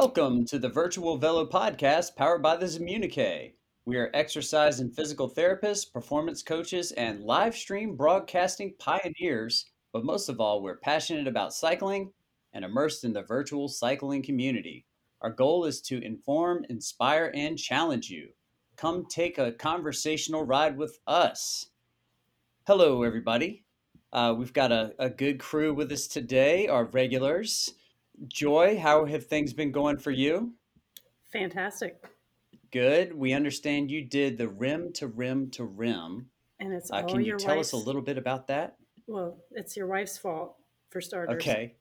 Welcome to the Virtual Velo Podcast powered by the Zimmunique. We are exercise and physical therapists, performance coaches, and live stream broadcasting pioneers. But most of all, we're passionate about cycling and immersed in the virtual cycling community. Our goal is to inform, inspire, and challenge you. Come take a conversational ride with us. Hello, everybody. Uh, we've got a, a good crew with us today, our regulars. Joy, how have things been going for you? Fantastic. Good. We understand you did the rim to rim to rim. And it's Uh, all can you tell us a little bit about that? Well, it's your wife's fault for starters. Okay.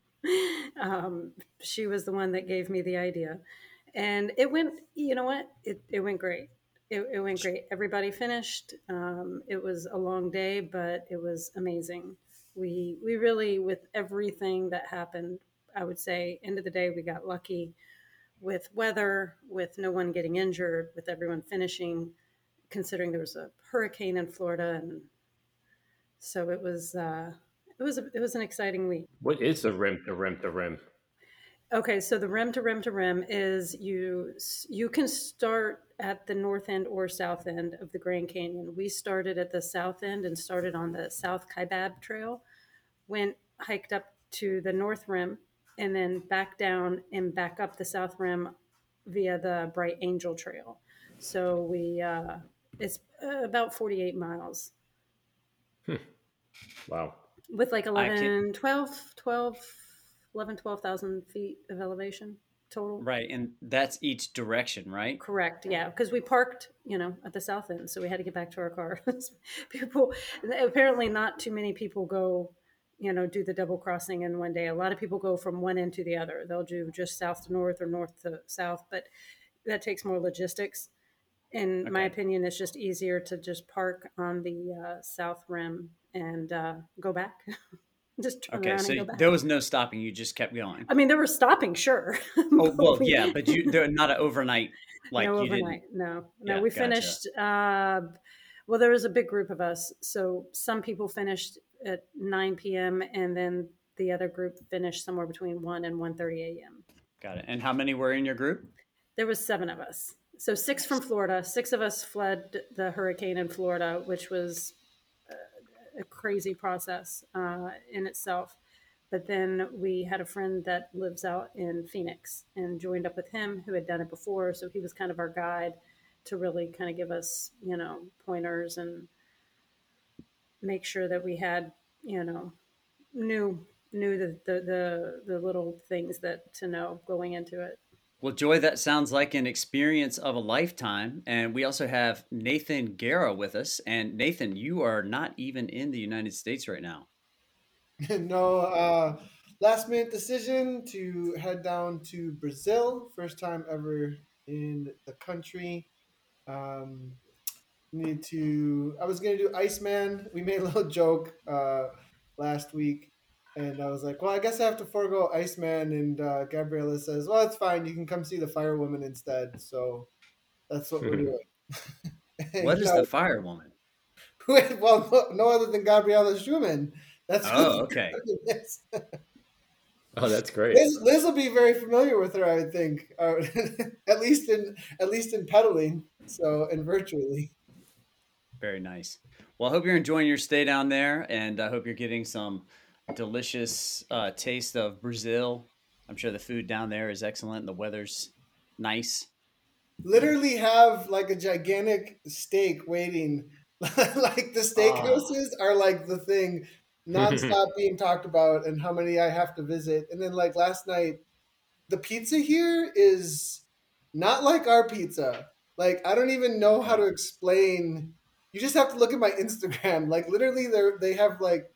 um, she was the one that gave me the idea, and it went. You know what? It it went great. It, it went great. Everybody finished. Um, it was a long day, but it was amazing. We we really, with everything that happened, I would say, end of the day, we got lucky with weather, with no one getting injured, with everyone finishing. Considering there was a hurricane in Florida, and so it was uh, it was a, it was an exciting week. What is the rim to rim to rim? Okay, so the rim to rim to rim is you you can start at the north end or south end of the Grand Canyon. We started at the south end and started on the South Kaibab Trail, went hiked up to the north rim, and then back down and back up the south rim via the Bright Angel Trail. So we uh, it's uh, about 48 miles Wow. with like I 11, 12, 12, 11, 12,000 feet of elevation total. Right. And that's each direction, right? Correct. Yeah, because we parked, you know, at the south end, so we had to get back to our cars. people apparently not too many people go, you know, do the double crossing in one day. A lot of people go from one end to the other. They'll do just south to north or north to south, but that takes more logistics. In my opinion, it's just easier to just park on the uh, south rim and uh, go back. just turn Okay. So and go back. there was no stopping. You just kept going. I mean, there were stopping, sure. Oh, well, we- yeah, but you, they're not an overnight, like no overnight. No, no. Yeah, we gotcha. finished. Uh, well, there was a big group of us, so some people finished at 9 p.m. and then the other group finished somewhere between 1 and 1:30 a.m. Got it. And how many were in your group? There was seven of us. So six from Florida. Six of us fled the hurricane in Florida, which was a, a crazy process uh, in itself. But then we had a friend that lives out in Phoenix and joined up with him who had done it before. So he was kind of our guide to really kind of give us, you know, pointers and make sure that we had, you know, knew knew the the the, the little things that to know going into it. Well, Joy, that sounds like an experience of a lifetime. And we also have Nathan Guerra with us. And Nathan, you are not even in the United States right now. no, uh, last minute decision to head down to Brazil. First time ever in the country. Um, need to. I was gonna do Iceman. We made a little joke uh, last week, and I was like, "Well, I guess I have to forego Iceman." And uh, Gabriella says, "Well, it's fine. You can come see the Firewoman instead." So that's what we're doing. And, What is uh, the fire woman? well, no, no other than Gabriella Schumann. That's Oh, okay. Oh, that's great. Liz, Liz will be very familiar with her, I would think, uh, at least in at least in pedaling, so and virtually. Very nice. Well, I hope you're enjoying your stay down there, and I hope you're getting some delicious uh, taste of Brazil. I'm sure the food down there is excellent, and the weather's nice. Literally have like a gigantic steak waiting, like the steakhouses are like the thing nonstop being talked about, and how many I have to visit. And then like last night, the pizza here is not like our pizza. Like I don't even know how to explain. You just have to look at my Instagram. Like literally, they they have like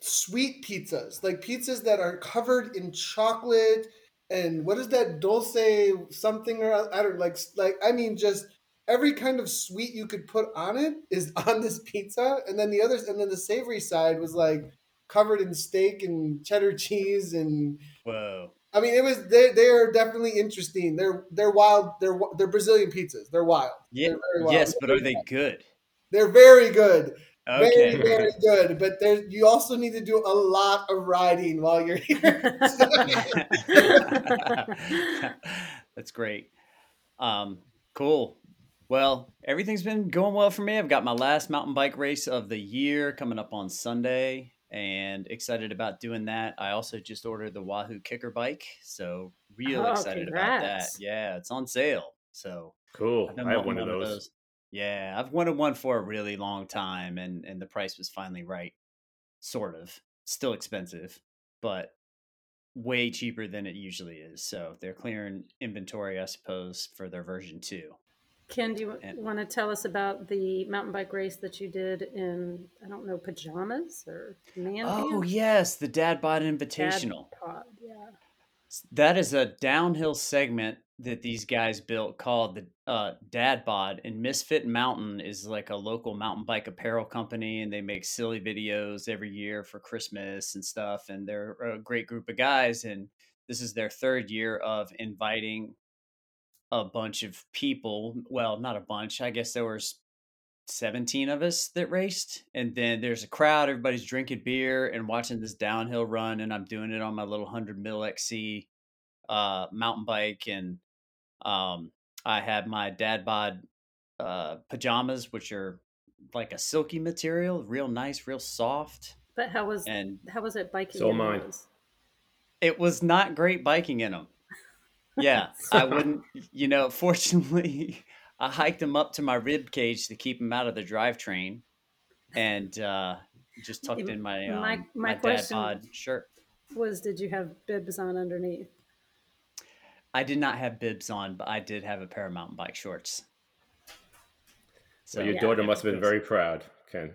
sweet pizzas, like pizzas that are covered in chocolate and what is that dulce something or I don't like like I mean just every kind of sweet you could put on it is on this pizza, and then the others, and then the savory side was like covered in steak and cheddar cheese and Whoa. I mean, it was they. They are definitely interesting. They're they're wild. They're they're Brazilian pizzas. They're wild. Yeah. They're very wild. Yes, but are they good? They're very good. Okay. Very, very good. But there, you also need to do a lot of riding while you're here. That's great. Um, cool. Well, everything's been going well for me. I've got my last mountain bike race of the year coming up on Sunday and excited about doing that. I also just ordered the Wahoo KICKR bike, so real Oh, excited about that. Yeah, it's on sale. So Cool. I've been I have wanting one of those. Yeah, I've wanted one for a really long time, and and the price was finally right. Sort of, still expensive, but way cheaper than it usually is. So they're clearing inventory, I suppose, for their version two. Ken, do you And- want to tell us about the mountain bike race that you did in, I don't know, pajamas or man Oh pants? yes, the Dad Bod Invitational. Dad pod, yeah. That is a downhill segment that these guys built called the uh, Dad Bod. And Misfit Mountain is like a local mountain bike apparel company, and they make silly videos every year for Christmas and stuff. And they're a great group of guys. And this is their third year of inviting a bunch of people. Well, not a bunch. I guess there was 17 of us that raced and then there's a crowd everybody's drinking beer and watching this downhill run and i'm doing it on my little 100 mil xc uh, mountain bike and um, i had my dad bod uh, pajamas which are like a silky material real nice real soft But how was and how was it biking? So in mine. those? it was not great biking in them yeah i wouldn't you know fortunately i hiked them up to my rib cage to keep them out of the drivetrain and uh just tucked in my um, My- my, my dad bod shirt Was did you have bibs on underneath? i did not have bibs on but i did have a pair of mountain bike shorts So your Yeah. daughter must have been very proud, Ken.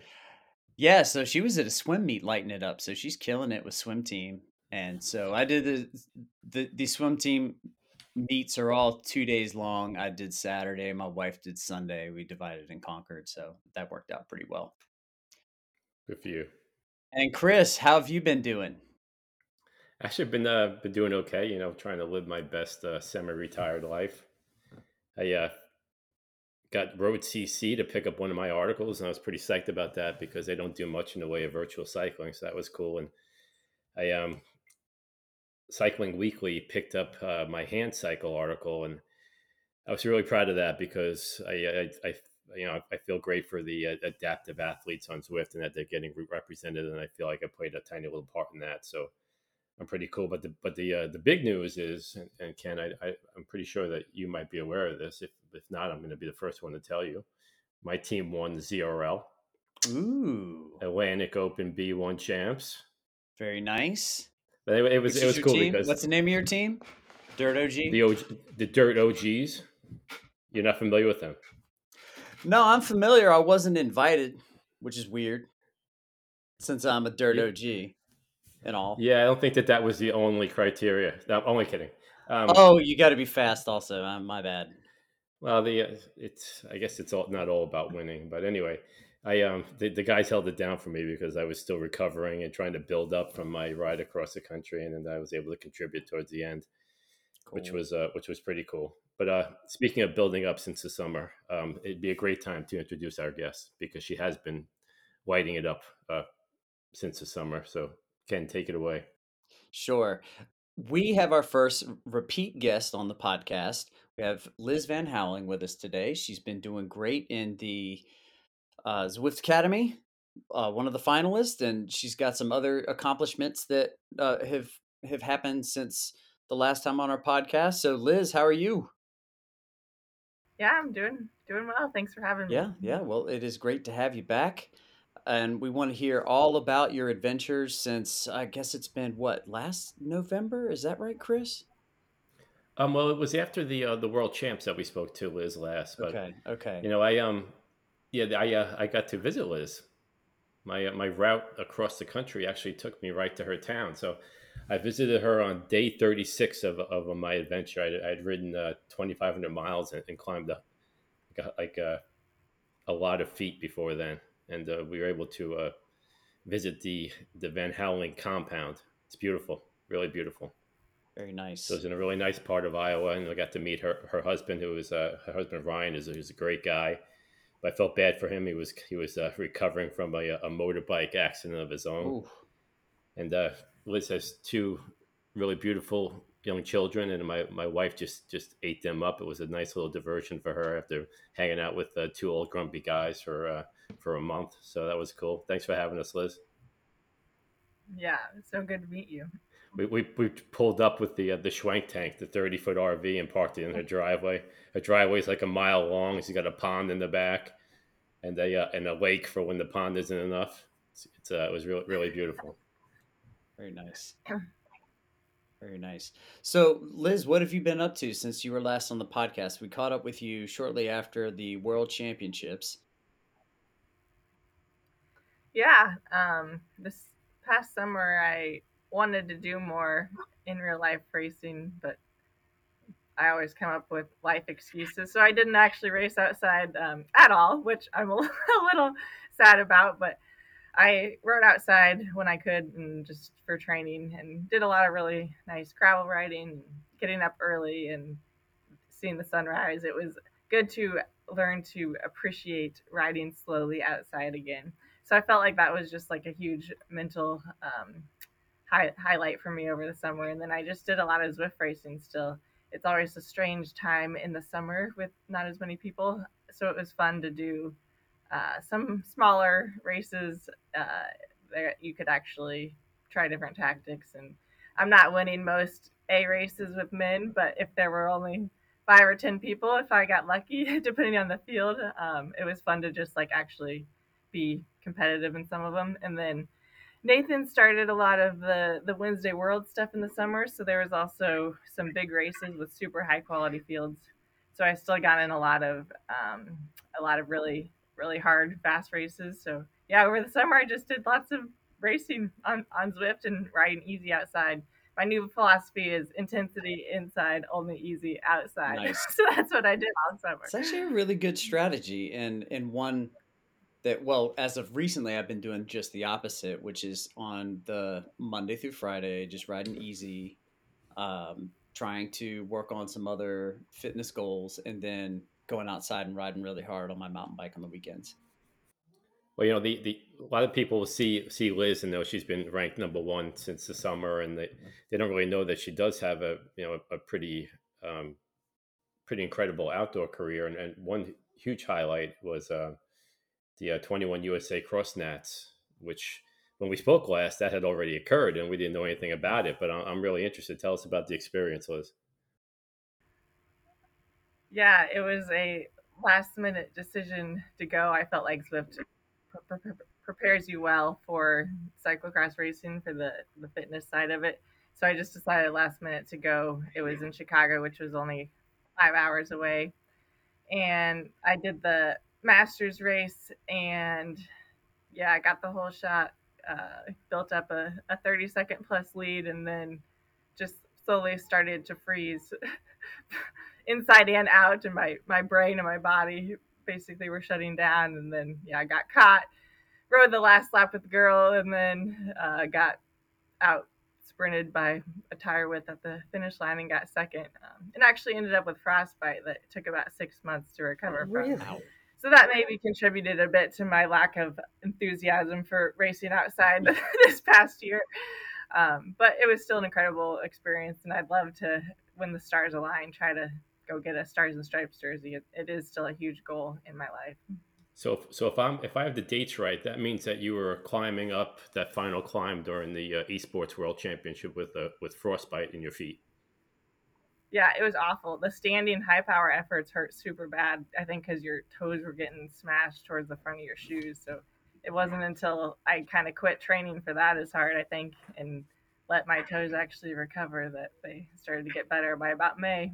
Yeah, so she was at a swim meet lighting it up. So she's killing it with swim team. And so I did the the the swim team meets are all two days long. I did Saturday, my wife did Sunday. We divided and conquered, so that worked out pretty well. Good for you. And Chris, how have you been doing? Actually, been uh, been doing okay. You know, trying to live my best uh, semi-retired life. I uh, got Road CC to pick up one of my articles, and I was pretty psyched about that because they don't do much in the way of virtual cycling, so that was cool. And I um, Cycling Weekly picked up uh, my hand cycle article, and I was really proud of that because I, I, I you know, I feel great for the uh, adaptive athletes on Zwift and that they're getting represented, and I feel like I played a tiny little part in that. So I'm pretty cool. But the but the uh, the big news is, and, and Ken, I, I I'm pretty sure that you might be aware of this. If if not, I'm going to be the first one to tell you. My team won the ZRL Ooh, Atlantic Open B1 champs. very nice. But it, it was Which it was cool team? because What's the name of your team? Dirt OG. the OG, the Dirt OGs. You're not familiar with them. No, I'm familiar. I wasn't invited, which is weird, since I'm a Dirt OG and all. Yeah, I don't think that that was the only criteria. No, only kidding. Um, Oh, you got to be fast. Also, uh, my bad. Well, the uh, it's I guess it's all not all about winning, but anyway, I um the, the guys held it down for me because I was still recovering and trying to build up from my ride across the country, and then I was able to contribute towards the end, which was uh, which was pretty cool. But uh, speaking of building up since the summer, um, it'd be a great time to introduce our guest because she has been lighting it up uh, since the summer. So Ken, take it away. Sure. We have our first repeat guest on the podcast. We have Liz Van Houweling with us today. She's been doing great in the uh, Zwift Academy, uh, one of the finalists, and she's got some other accomplishments that uh, have have happened since the last time on our podcast. So, Liz, how are you? Yeah, I'm doing doing well. Thanks for having me. Yeah, yeah. Well, it is great to have you back. And we want to hear all about your adventures since I guess it's been what, last November? Is that right, Chris? Um, well, it was after the uh, the World Champs that we spoke to Liz last, but Okay, okay. You know, I um, yeah, I uh, I got to visit Liz. My uh, my route across the country actually took me right to her town. So I visited her on day 36 of, of my adventure. I'd, I'd ridden uh, 2,500 miles and, and climbed up like, a, like a, a lot of feet before then, and uh, we were able to uh, visit the the Van Houweling compound. It's beautiful, really beautiful. Very nice. So it was in a really nice part of Iowa, and I got to meet her her husband, who is uh, her husband Ryan is who's a great guy, I felt bad for him. He was he was uh, recovering from a, a, motorbike accident of his own, Ooh. and uh, Liz has two really beautiful young children, and my, my wife just just ate them up. It was a nice little diversion for her after hanging out with uh, two old grumpy guys for uh, for a month. So that was cool. Thanks for having us, Liz. Yeah, it's so good to meet you. We, we, we pulled up with the uh, the Schwenk tank, the thirty foot RV, and parked it in her driveway. Her driveway is like a mile long. She's got a pond in the back, and a uh, and a lake for when the pond isn't enough. It's, it's uh, it was really really beautiful. Very nice. Very nice. So, Liz, what have you been up to since you were last on the podcast? We caught up with you shortly after the World Championships. Yeah, um, this past summer I wanted to do more in real life racing, but I always come up with life excuses. So I didn't actually race outside um, at all, which I'm a, little sad about. But I rode outside when I could and just for training and did a lot of really nice gravel riding, getting up early and seeing the sunrise. It was good to learn to appreciate riding slowly outside again. So I felt like that was just like a huge mental um, high, highlight for me over the summer. And then I just did a lot of Zwift racing still. It's always a strange time in the summer with not as many people. So it was fun to do uh, some smaller races uh, that you could actually try different tactics. And I'm not winning most A races with men, but if there were only five or ten people, if I got lucky, depending on the field, um, it was fun to just like actually be competitive in some of them. And then Nathan started a lot of the the Wednesday World stuff in the summer, so there was also some big races with super high quality fields. So I still got in a lot of um, a lot of really really hard, fast races. So yeah, over the summer I just did lots of racing on, on Zwift and riding easy outside. My new philosophy is intensity inside, only easy outside. Nice. so that's what I did all summer. It's actually a really good strategy and and one that well, as of recently I've been doing just the opposite, which is on the Monday through Friday, just riding easy, um, trying to work on some other fitness goals and then going outside and riding really hard on my mountain bike on the weekends. Well, you know, the, the a lot of people see see Liz and know she's been ranked number one since the summer, and they, they don't really know that she does have a you know a, a pretty um, pretty incredible outdoor career. And, and one huge highlight was uh, the uh, 21 USA Cross Nats, which when we spoke last, that had already occurred, and we didn't know anything about it. But I'm, really interested. Tell us about the experience, Liz yeah, it was a last minute decision to go. I felt like Zwift pre- pre- prepares you well for cyclocross racing for the, the fitness side of it. So I just decided last minute to go. It was in Chicago, which was only five hours away. And I did the Masters race and yeah, I got the whole shot, uh, built up a, a 30 second plus lead and then just slowly started to freeze inside and out, and my my brain and my body basically were shutting down. And then yeah, I got caught, rode the last lap with the girl, and then uh, got out sprinted by a tire width at the finish line and got second. Um, and actually ended up with frostbite that took about six months to recover really? from. So that maybe contributed a bit to my lack of enthusiasm for racing outside this past year. Um, but it was still an incredible experience, and I'd love to, when the stars align, try to go get a Stars and Stripes jersey. It, it is still a huge goal in my life. So, so if I'm if I have the dates right, that means that you were climbing up that final climb during the uh, Esports World Championship with uh, with frostbite in your feet. Yeah, it was awful. The standing high power efforts hurt super bad. I think because your toes were getting smashed towards the front of your shoes. So it wasn't until I kind of quit training for that as hard, I think, and let my toes actually recover that they started to get better by about May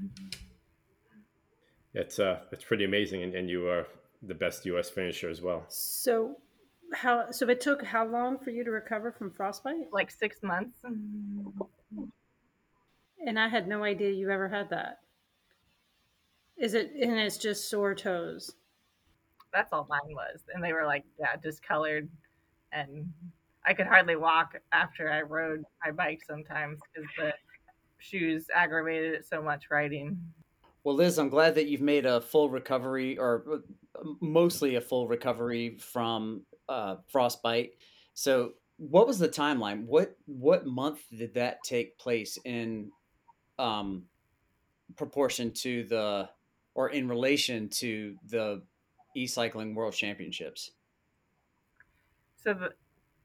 it's uh it's pretty amazing and, and you are the best us finisher as well so how so it took how long for you to recover from frostbite like six months and i had no idea you ever had that. Is it and it's just sore toes. That's all mine was. And they were like yeah discolored. And i could hardly walk after i rode my bike sometimes because the shoes aggravated it so much riding. Well, Liz, I'm glad that you've made a full recovery, or uh, mostly a full recovery from uh, frostbite. So, what was the timeline? What what month did that take place in um, proportion to the, or in relation to the e-cycling World Championships? So the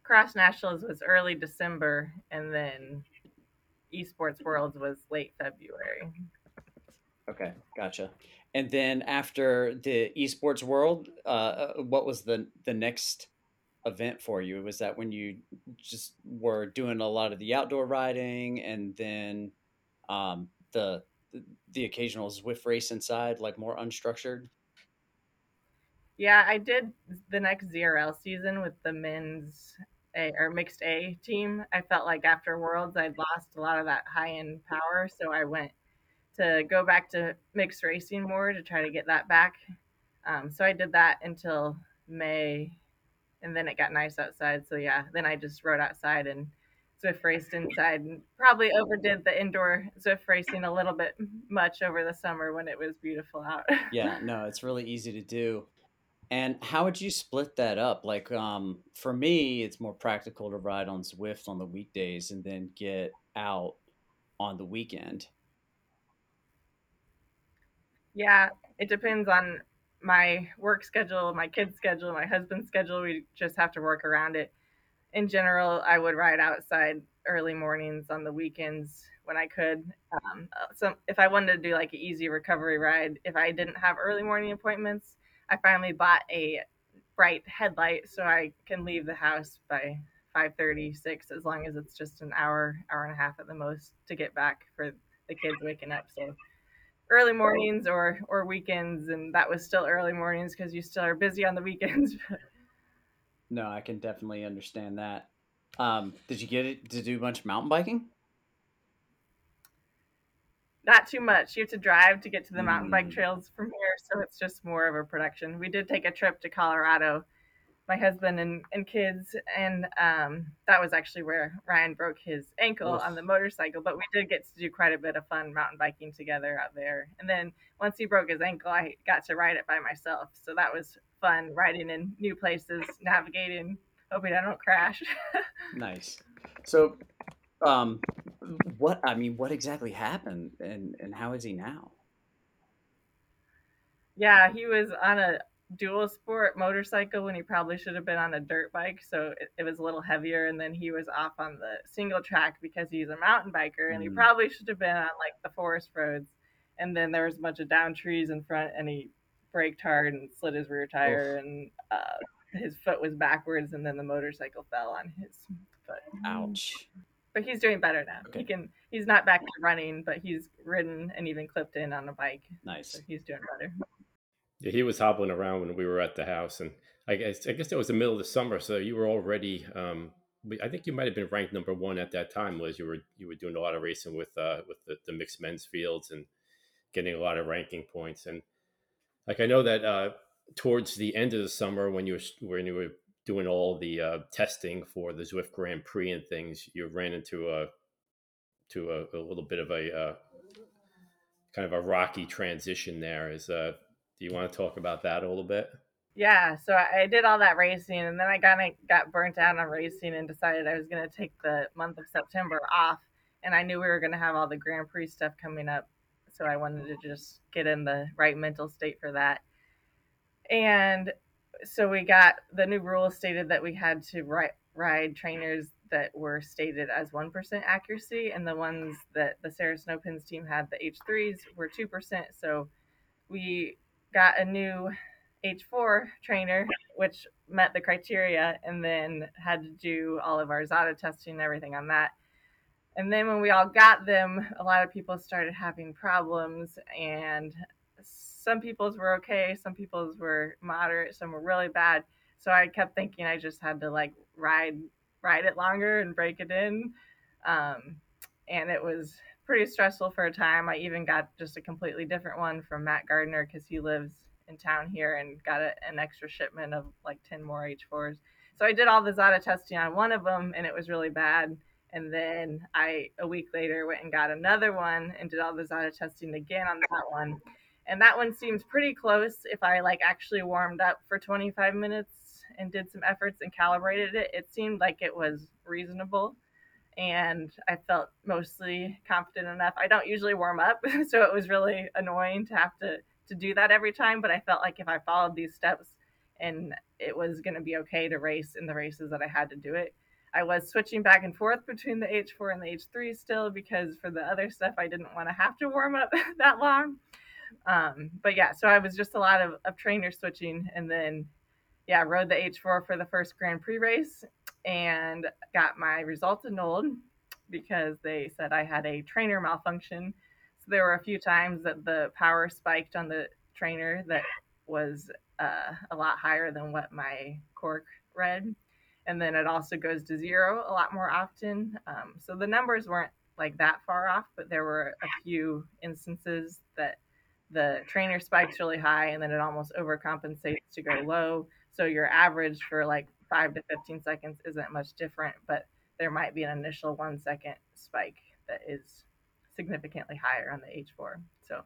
Cross Nationals was early December, and then Esports Worlds was late February. Okay, gotcha. And then after the esports world, uh, uh, what was the the next event for you? Was that when you just were doing a lot of the outdoor riding, and then um, the the occasional Zwift race inside, like more unstructured? Yeah, I did the next ZRL season with the men's A or mixed A team. I felt like after Worlds, I'd lost a lot of that high end power, so I went to go back to mixed racing more to try to get that back. Um, so I did that until May, and then it got nice outside. So yeah, then I just rode outside and Zwift raced inside, and probably overdid the indoor Zwift racing a little bit much over the summer when it was beautiful out. yeah, no, it's really easy to do. And how would you split that up? Like, um, for me, it's more practical to ride on Zwift on the weekdays and then get out on the weekend. Yeah, it depends on my work schedule, my kids' schedule, my husband's schedule. We just have to work around it. In general, I would ride outside early mornings on the weekends when I could. Um, so if I wanted to do like an easy recovery ride, if I didn't have early morning appointments, I finally bought a bright headlight so I can leave the house by 5:36 as long as it's just an hour, hour and a half at the most to get back for the kids waking up. So early mornings or or weekends and that was still early mornings because you still are busy on the weekends no i can definitely understand that. Um, did you get it to do a bunch of mountain biking? Not too much. You have to drive to get to the mountain bike mm. trails from here so it's just more of a production. We did take a trip to colorado my husband and, and kids and um, that was actually where ryan broke his ankle Oof. on the motorcycle but we did get to do quite a bit of fun mountain biking together out there. And then once he broke his ankle i got to ride it by myself. So that was fun riding in new places navigating hoping i don't crash. Nice. So um what i mean what exactly happened and and how is he now? Yeah he was on a dual sport motorcycle when he probably should have been on a dirt bike. So it, it, was a little heavier. And then he was off on the single track because he's a mountain biker and mm. he probably should have been on like the forest roads. And then there was a bunch of down trees in front and he braked hard and slid his rear tire Oof. and uh, his foot was backwards and then the motorcycle fell on his foot. Ouch. But he's doing better now. Okay. He can. He's not back to running, but he's ridden and even clipped in on a bike. Nice. So he's doing better. Yeah, he was hobbling around when we were at the house, and I guess I guess it was the middle of the summer, so you were already. Um, I think you might have been ranked number one at that time. Was you were you were doing a lot of racing with uh, with the, the mixed men's fields and getting a lot of ranking points, and like I know that uh, towards the end of the summer when you were when you were doing all the uh, testing for the Zwift Grand Prix and things, you ran into a to a, a little bit of a uh, kind of a rocky transition there. Uh, do you want to talk about that a little bit? Yeah, so I did all that racing, and then I kind of got burnt out on racing and decided I was going to take the month of September off. And I knew we were going to have all the Grand Prix stuff coming up, so I wanted to just get in the right mental state for that. And so we got the new rules stated that we had to ride, ride trainers that were stated as 1% accuracy, and the ones that the Saris NoPinz team had, the H3s, were 2%. So we got a new H4 trainer, which met the criteria, and then had to do all of our ZADA testing and everything on that. And then when we all got them, a lot of people started having problems, and some people's were okay, some people's were moderate, some were really bad. So I kept thinking I just had to like ride ride it longer and break it in, um, and it was pretty stressful for a time. I even got just a completely different one from Matt Gardner because he lives in town here and got a, an extra shipment of like 10 more H4s. So I did all the ZADA testing on one of them and it was really bad. And then I, a week later, went and got another one and did all the Zada testing again on that one. And that one seems pretty close if I like actually warmed up for 25 minutes and did some efforts and calibrated it. It seemed like it was reasonable and I felt mostly confident enough. I don't usually warm up, so it was really annoying to have to to do that every time, but I felt like if I followed these steps and it was going to be okay to race in the races that I had to do it. I was switching back and forth between the H4 and the H3 still because for the other stuff I didn't want to have to warm up that long. Um, but yeah, so I was just a lot of, of trainer switching and then yeah, rode the H4 for the first Grand Prix race and got my results annulled because they said I had a trainer malfunction. So there were a few times that the power spiked on the trainer that was uh, a lot higher than what my Quarq read. And then it also goes to zero a lot more often. Um, so the numbers weren't like that far off, but there were a few instances that the trainer spikes really high and then it almost overcompensates to go low. So your average for like five to 15 seconds isn't much different, but there might be an initial one second spike that is significantly higher on the H4. So,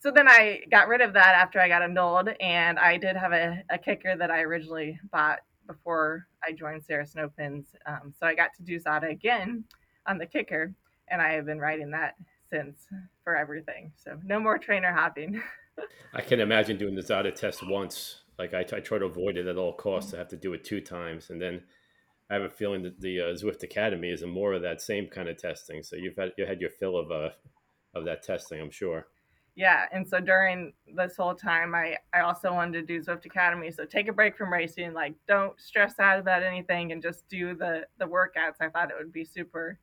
so then I got rid of that after I got annulled, and I did have a, a KICKR that I originally bought before I joined Saris NoPinz. Um, so I got to do Zada again on the KICKR, and I have been riding that since for everything. So no more trainer hopping. I can imagine doing the Zada test once like I, I try to avoid it at all costs. I have to do it two times, and then I have a feeling that the uh, Zwift Academy is more of that same kind of testing. So you've had you had your fill of uh of that testing, I'm sure. Yeah, and so during this whole time, I I also wanted to do Zwift Academy. So take a break from racing, like don't stress out about anything, and just do the the workouts. I thought it would be super,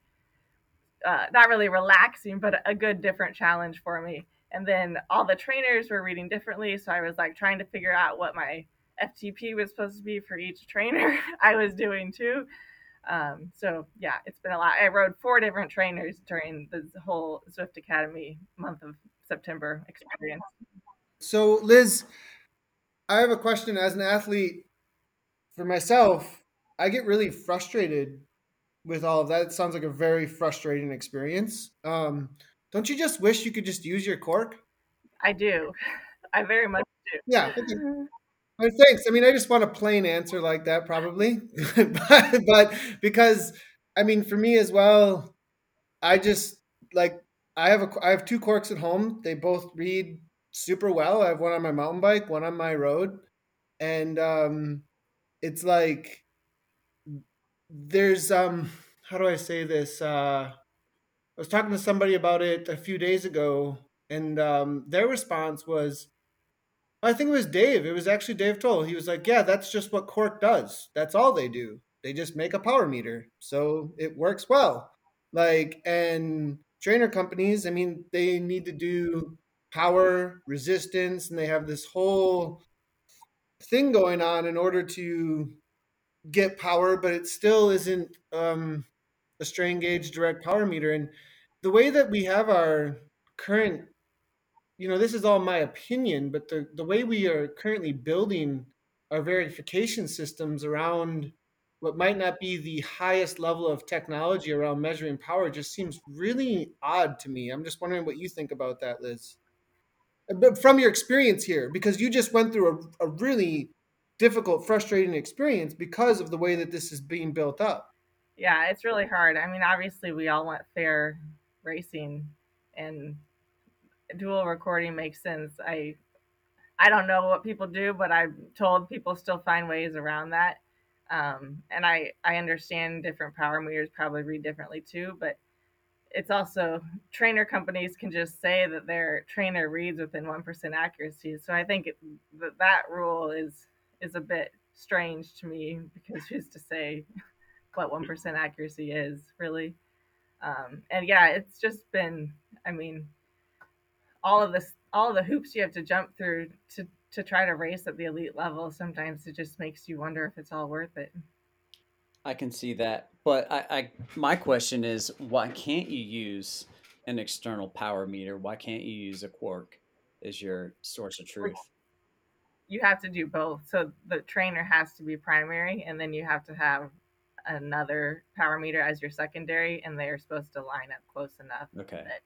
uh, not really relaxing, but a good different challenge for me and then all the trainers were reading differently so i was like trying to figure out what my ftp was supposed to be for each trainer i was doing too. Um, so yeah it's been a lot. I rode four different trainers during the whole Zwift academy month of september experience. So liz i have a question. As an athlete for myself i get really frustrated with all of that. It sounds like a very frustrating experience. Um, don't you just wish you could just use your Quarq? I do. I very much do. Yeah. Well, thanks. I mean, I just want a plain answer like that, probably, but, but because I mean, for me as well, I just like I have a I have two Quarqs at home. They both read super well. I have one on my mountain bike, one on my road, and um, it's like there's um how do I say this? Uh, I was talking to somebody about it a few days ago, and um, their response was, I think it was Dave. It was actually Dave Toll. He was like, "Yeah, that's just what Quarq does. That's all they do. They just make a power meter, so it works well." Like, and trainer companies, I mean, they need to do power, resistance, and they have this whole thing going on in order to get power, but it still isn't um, a strain gauge direct power meter. And the way that we have our current, you know, this is all my opinion, but the, the way we are currently building our verification systems around what might not be the highest level of technology around measuring power just seems really odd to me. I'm just wondering what you think about that, Liz. But from your experience here, because you just went through a, a really difficult, frustrating experience because of the way that this is being built up yeah, it's really hard. I mean, obviously, we all want fair racing, and dual recording makes sense. I I don't know what people do, but I'm told people still find ways around that. Um, and I I understand different power meters probably read differently too, but it's also trainer companies can just say that their trainer reads within one percent accuracy. So I think it, that that rule is is a bit strange to me because who's to say what one percent accuracy is really. Um, and yeah, it's just been. I mean, all of this, all of the hoops you have to jump through to to try to race at the elite level. Sometimes it just makes you wonder if it's all worth it. I can see that, but I, I my question is, why can't you use an external power meter? Why can't you use a Quarq as your source of truth? You have to do both. So the trainer has to be primary, and then you have to have another power meter as your secondary, and they are supposed to line up close enough Okay. that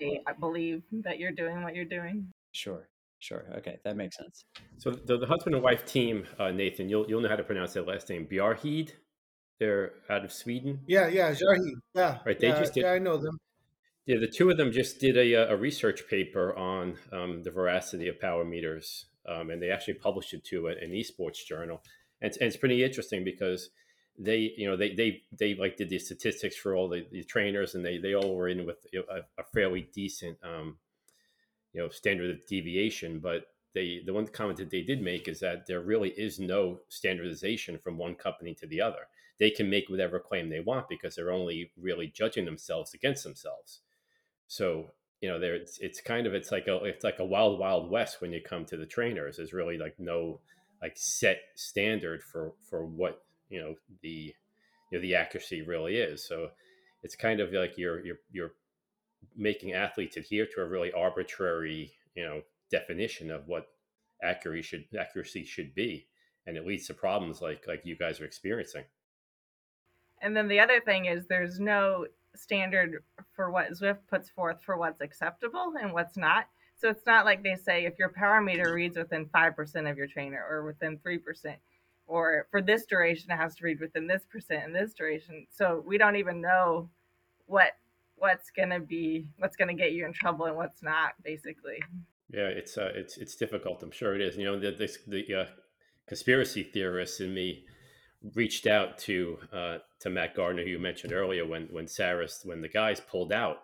they believe that you're doing what you're doing. Sure. Sure. Okay. That makes sense. So the, the husband and wife team, uh, Nathan, you'll you'll know how to pronounce their last name. Bjarheed. They're out of Sweden. Yeah, yeah, Jarhi. Yeah, Right, they yeah, just did- yeah, I know them. Yeah, the two of them just did a, uh, a research paper on um, the veracity of power meters, um, and they actually published it to an esports journal. And and it's pretty interesting because they, you know, they they they like did the statistics for all the, the trainers, and they they all were in with a, a fairly decent, um, you know, standard of deviation. But they the one comment that they did make is that there really is no standardization from one company to the other. They can make whatever claim they want because they're only really judging themselves against themselves. So you know, there it's, it's kind of it's like a it's like a wild wild west when you come to the trainers. There's really like no like set standard for for what you know the you know the accuracy really is. So it's kind of like you're you're you're making athletes adhere to a really arbitrary you know definition of what accuracy should accuracy should be, and it leads to problems like like you guys are experiencing. And then the other thing is there's no standard for what Zwift puts forth for what's acceptable and what's not. So it's not like they say if your power meter reads within 5% of your trainer or within 3%, or for this duration it has to read within this percent and this duration. So we don't even know what what's going to be what's going to get you in trouble and what's not basically. Yeah, it's uh, it's it's difficult. I'm sure it is. You know, the the uh, conspiracy theorists in me reached out to uh, to Matt Gardner, who you mentioned earlier, when when Saris when the guys pulled out,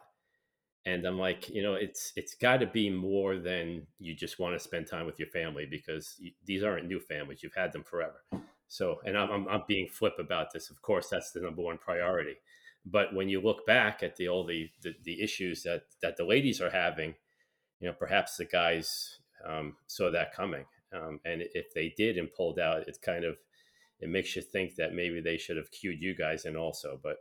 and I'm like, you know, it's it's got to be more than you just want to spend time with your family because you, these aren't new families; you've had them forever. So, and I'm, I'm I'm being flip about this. Of course, that's the number one priority. But when you look back at the all the, the, the issues that that the ladies are having, you know, perhaps the guys um, saw that coming, um, and if they did and pulled out, it's kind of it makes you think that maybe they should have cued you guys in also. But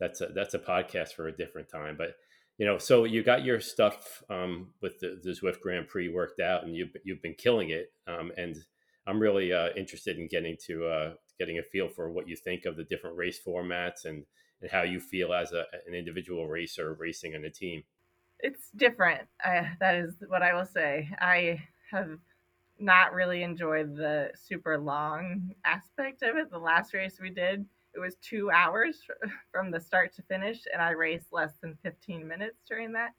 that's a that's a podcast for a different time. But you know, so you got your stuff um, with the, the Zwift Grand Prix worked out, and you've you've been killing it. Um, and I'm really uh, interested in getting to uh, getting a feel for what you think of the different race formats and and how you feel as a, an individual racer racing on a team. It's different. That is what I will say. I have not really enjoyed the super long aspect of it. The last race we did, it was two hours from the start to finish, and I raced less than 15 minutes during that.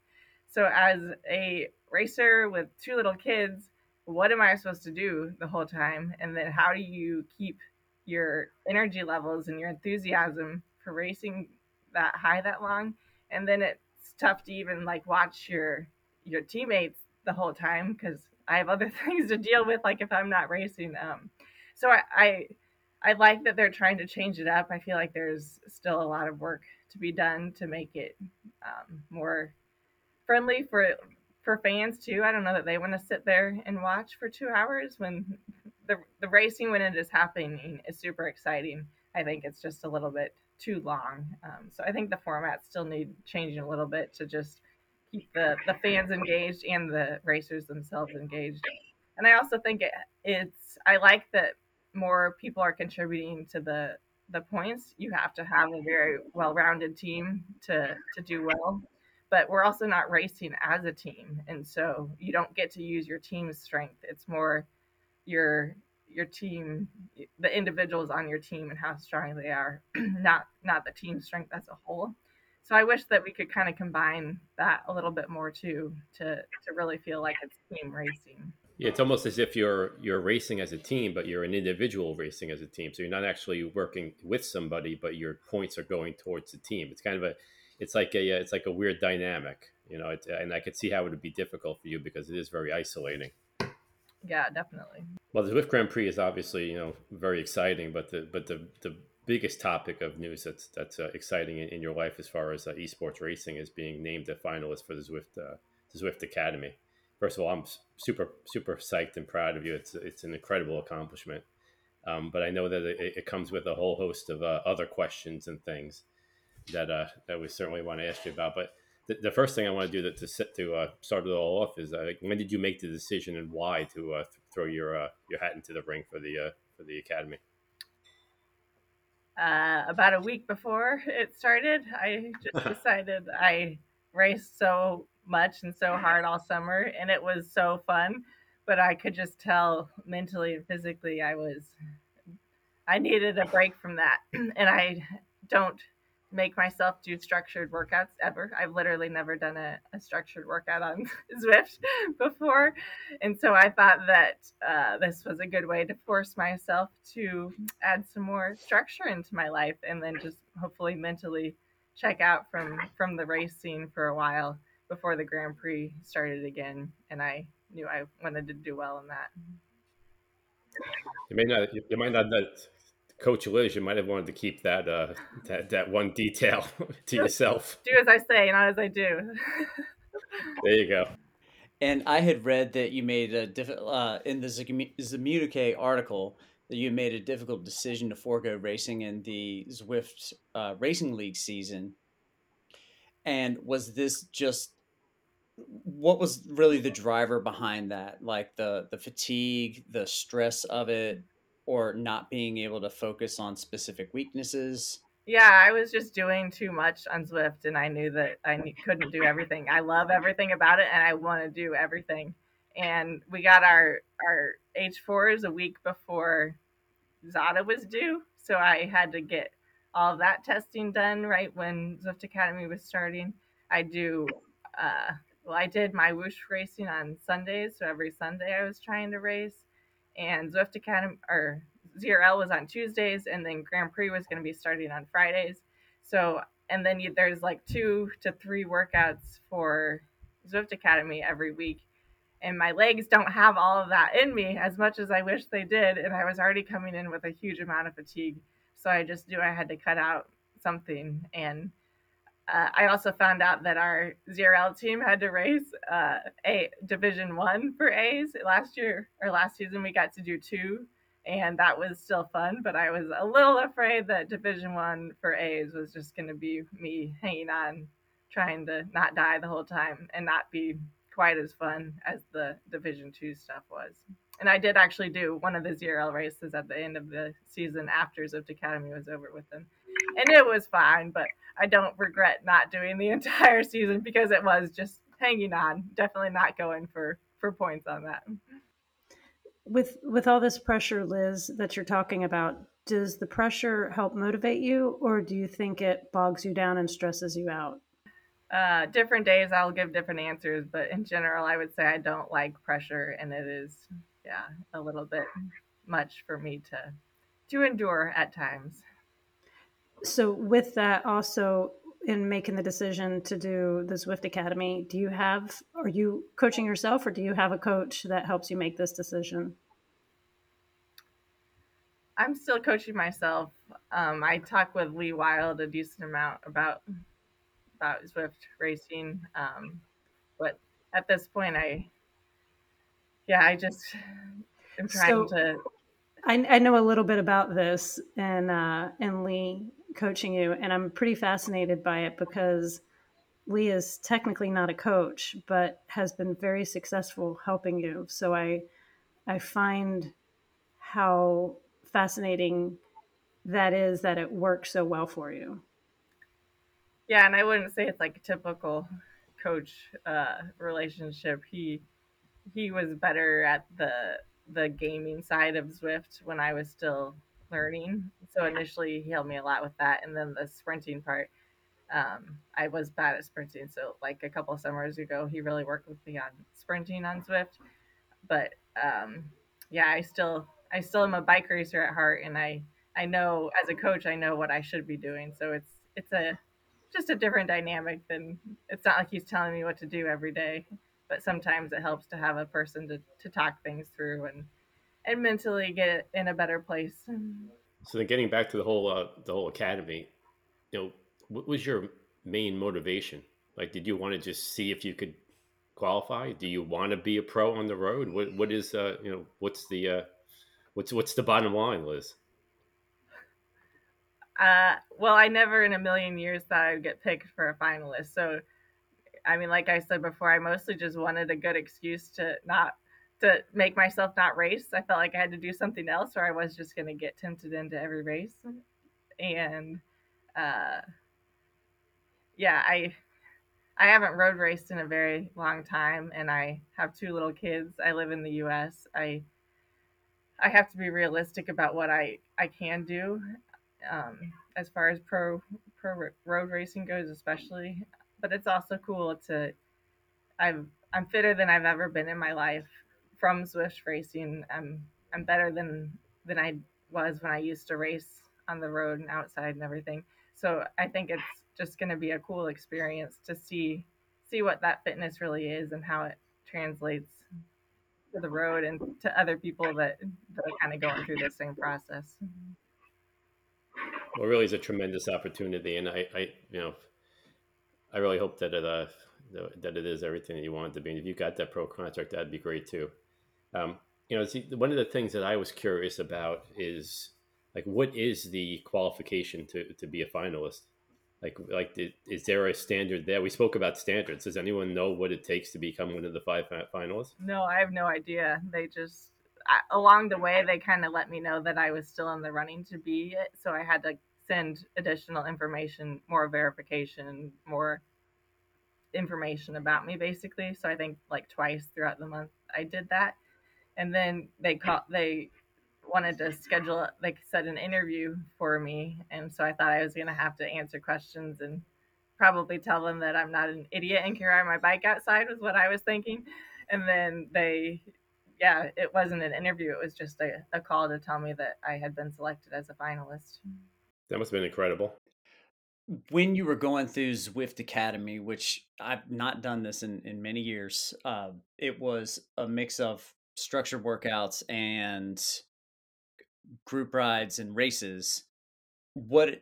So, as a racer with two little kids, what am I supposed to do the whole time? And then, how do you keep your energy levels and your enthusiasm for racing that high that long? And then it's tough to even like watch your your teammates the whole time because I have other things to deal with, like if I'm not racing. Um, so I, I, I like that they're trying to change it up. I feel like there's still a lot of work to be done to make it um, more friendly for for fans too. I don't know that they want to sit there and watch for two hours when the the racing when it is happening is super exciting. I think it's just a little bit too long. Um, so I think the formats still need changing a little bit to just keep the, the fans engaged and the racers themselves engaged. And I also think it, it's I like that more people are contributing to the the points. You have to have a very well-rounded team to to do well. But we're also not racing as a team, and so you don't get to use your team's strength. It's more your your team, the individuals on your team, and how strong they are, not not the team strength as a whole so I wish that we could kind of combine that a little bit more too to to really feel like it's team racing. Yeah, it's almost as if you're you're racing as a team, but you're an individual racing as a team. So you're not actually working with somebody, but your points are going towards the team. It's kind of a, it's like a it's like a weird dynamic, you know. It, and I could see how it would be difficult for you because it is very isolating. Yeah, definitely. Well, the Zwift Grand Prix is obviously you know very exciting, but the but the the biggest topic of news that's that's uh, exciting in, in, your life as far as uh, esports racing is being named a finalist for the Zwift uh, the Zwift Academy. First of all, I'm super super psyched and proud of you. It's it's an incredible accomplishment. Um, but I know that it, it, comes with a whole host of uh, other questions and things that uh, that we certainly want to ask you about. But the, the first thing I want to do to to, set, to uh, start it all off is when did you make the decision and why to th- throw your your hat into the ring for the for the academy? uh, about a week before it started, I just decided I raced so much and so hard all summer, and it was so fun. But I could just tell mentally and physically I was, I needed a break from that. and I don't make myself do structured workouts ever. I've literally never done a, a structured workout on Zwift before. And so I thought that uh, this was a good way to force myself to add some more structure into my life and then just hopefully mentally check out from, from the race scene for a while before the Grand Prix started again. And I knew I wanted to do well in that. You may not, you might not Coach Liz, you might have wanted to keep that uh, that that one detail to yourself. Do as I say, not as I do. there you go. And I had read that you made a diff- uh, in the Zwift Communique article that you made a difficult decision to forego racing in the Zwift uh, Racing League season. And was this just what was really the driver behind that? Like the the fatigue, the stress of it, or not being able to focus on specific weaknesses? Yeah, I was just doing too much on Zwift, and I knew that I couldn't do everything. I love everything about it, and I want to do everything. And we got our our H fours a week before ZADA was due, so I had to get all of that testing done right when Zwift Academy was starting. I do. Uh, well, I did my whoosh racing on Sundays, so every Sunday I was trying to race and Zwift Academy or ZRL was on Tuesdays, and then Grand Prix was going to be starting on Fridays. So, and then you, there's like two to three workouts for Zwift Academy every week. And my legs don't have all of that in me as much as I wish they did. And I was already coming in with a huge amount of fatigue. So I just knew I had to cut out something. And uh, I also found out that our ZRL team had to race uh, a Division One for A's last year or last season. We got to do two, and that was still fun. But I was a little afraid that Division One for A's was just going to be me hanging on, trying to not die the whole time and not be quite as fun as the Division Two stuff was. And I did actually do one of the ZRL races at the end of the season after Zwift Academy was over with them, and it was fine. But I don't regret not doing the entire season because it was just hanging on. Definitely not going for for points on that. With with all this pressure, Liz, that you're talking about, does the pressure help motivate you, or do you think it bogs you down and stresses you out? Uh, different days I'll give different answers, but in general, I would say I don't like pressure, and it is, yeah, a little bit much for me to to endure at times so with that also in making the decision to do the Zwift Academy, do you have are you coaching yourself or do you have a coach that helps you make this decision? I'm still coaching myself. Um, I talk with Lee Wild a decent amount about about Swift racing, um, but at this point, I yeah, I just am trying so, to. I, I know a little bit about this, and uh, and Lee coaching you, and I'm pretty fascinated by it because Lee is technically not a coach, but has been very successful helping you. So I I find how fascinating that is that it works so well for you. Yeah, and I wouldn't say it's like a typical coach uh, relationship. He he was better at the the gaming side of Zwift when I was still learning. So initially, he helped me a lot with that, and then the sprinting part. Um, I was bad at sprinting, so like a couple summers ago, he really worked with me on sprinting on Zwift. But um, yeah, I still I still am a bike racer at heart, and I I know as a coach, I know what I should be doing. So it's it's a just a different dynamic than it's not like he's telling me what to do every day, but sometimes it helps to have a person to, to talk things through and and mentally get in a better place. So then, getting back to the whole uh, the whole academy, you know, what was your main motivation? Like, did you want to just see if you could qualify? Do you want to be a pro on the road? What what is uh you know what's the uh what's what's the bottom line, Liz? Uh, well, I never in a million years thought I'd get picked for a finalist. So, I mean, like I said before, I mostly just wanted a good excuse to not to make myself not race. I felt like I had to do something else, or I was just going to get tempted into every race. and uh, yeah, I I haven't road raced in a very long time, and I have two little kids. I live in the U.S. I I have to be realistic about what I I can do um, as far as pro pro road racing goes, especially. But it's also cool to I've I'm fitter than I've ever been in my life from Zwift racing. I'm I'm better than than I was when I used to race on the road and outside and everything. So I think it's just going to be a cool experience to see see what that fitness really is and how it translates to the road and to other people that, that are kind of going through the same process. Well, really, is a tremendous opportunity, and I, I, you know, I really hope that it, uh, that it is everything that you want it to be. And if you got that pro contract, that'd be great too. Um, you know, one of the things that I was curious about is like, what is the qualification to to be a finalist? Like, like is there a standard there? We spoke about standards. Does anyone know what it takes to become one of the five finalists? No, I have no idea. They just along the way they kind of let me know that I was still in the running to be it, so I had to send additional information, more verification, more information about me basically. So I think like twice throughout the month I did that. And then they called they wanted to schedule they set an interview for me and so I thought I was going to have to answer questions and probably tell them that I'm not an idiot and can ride my bike outside was what I was thinking. And then they yeah, it wasn't an interview. It was just a, a call to tell me that I had been selected as a finalist. That must have been incredible when you were going through Zwift Academy, which I've not done this in, in many years, uh, it was a mix of structured workouts and group rides and races. What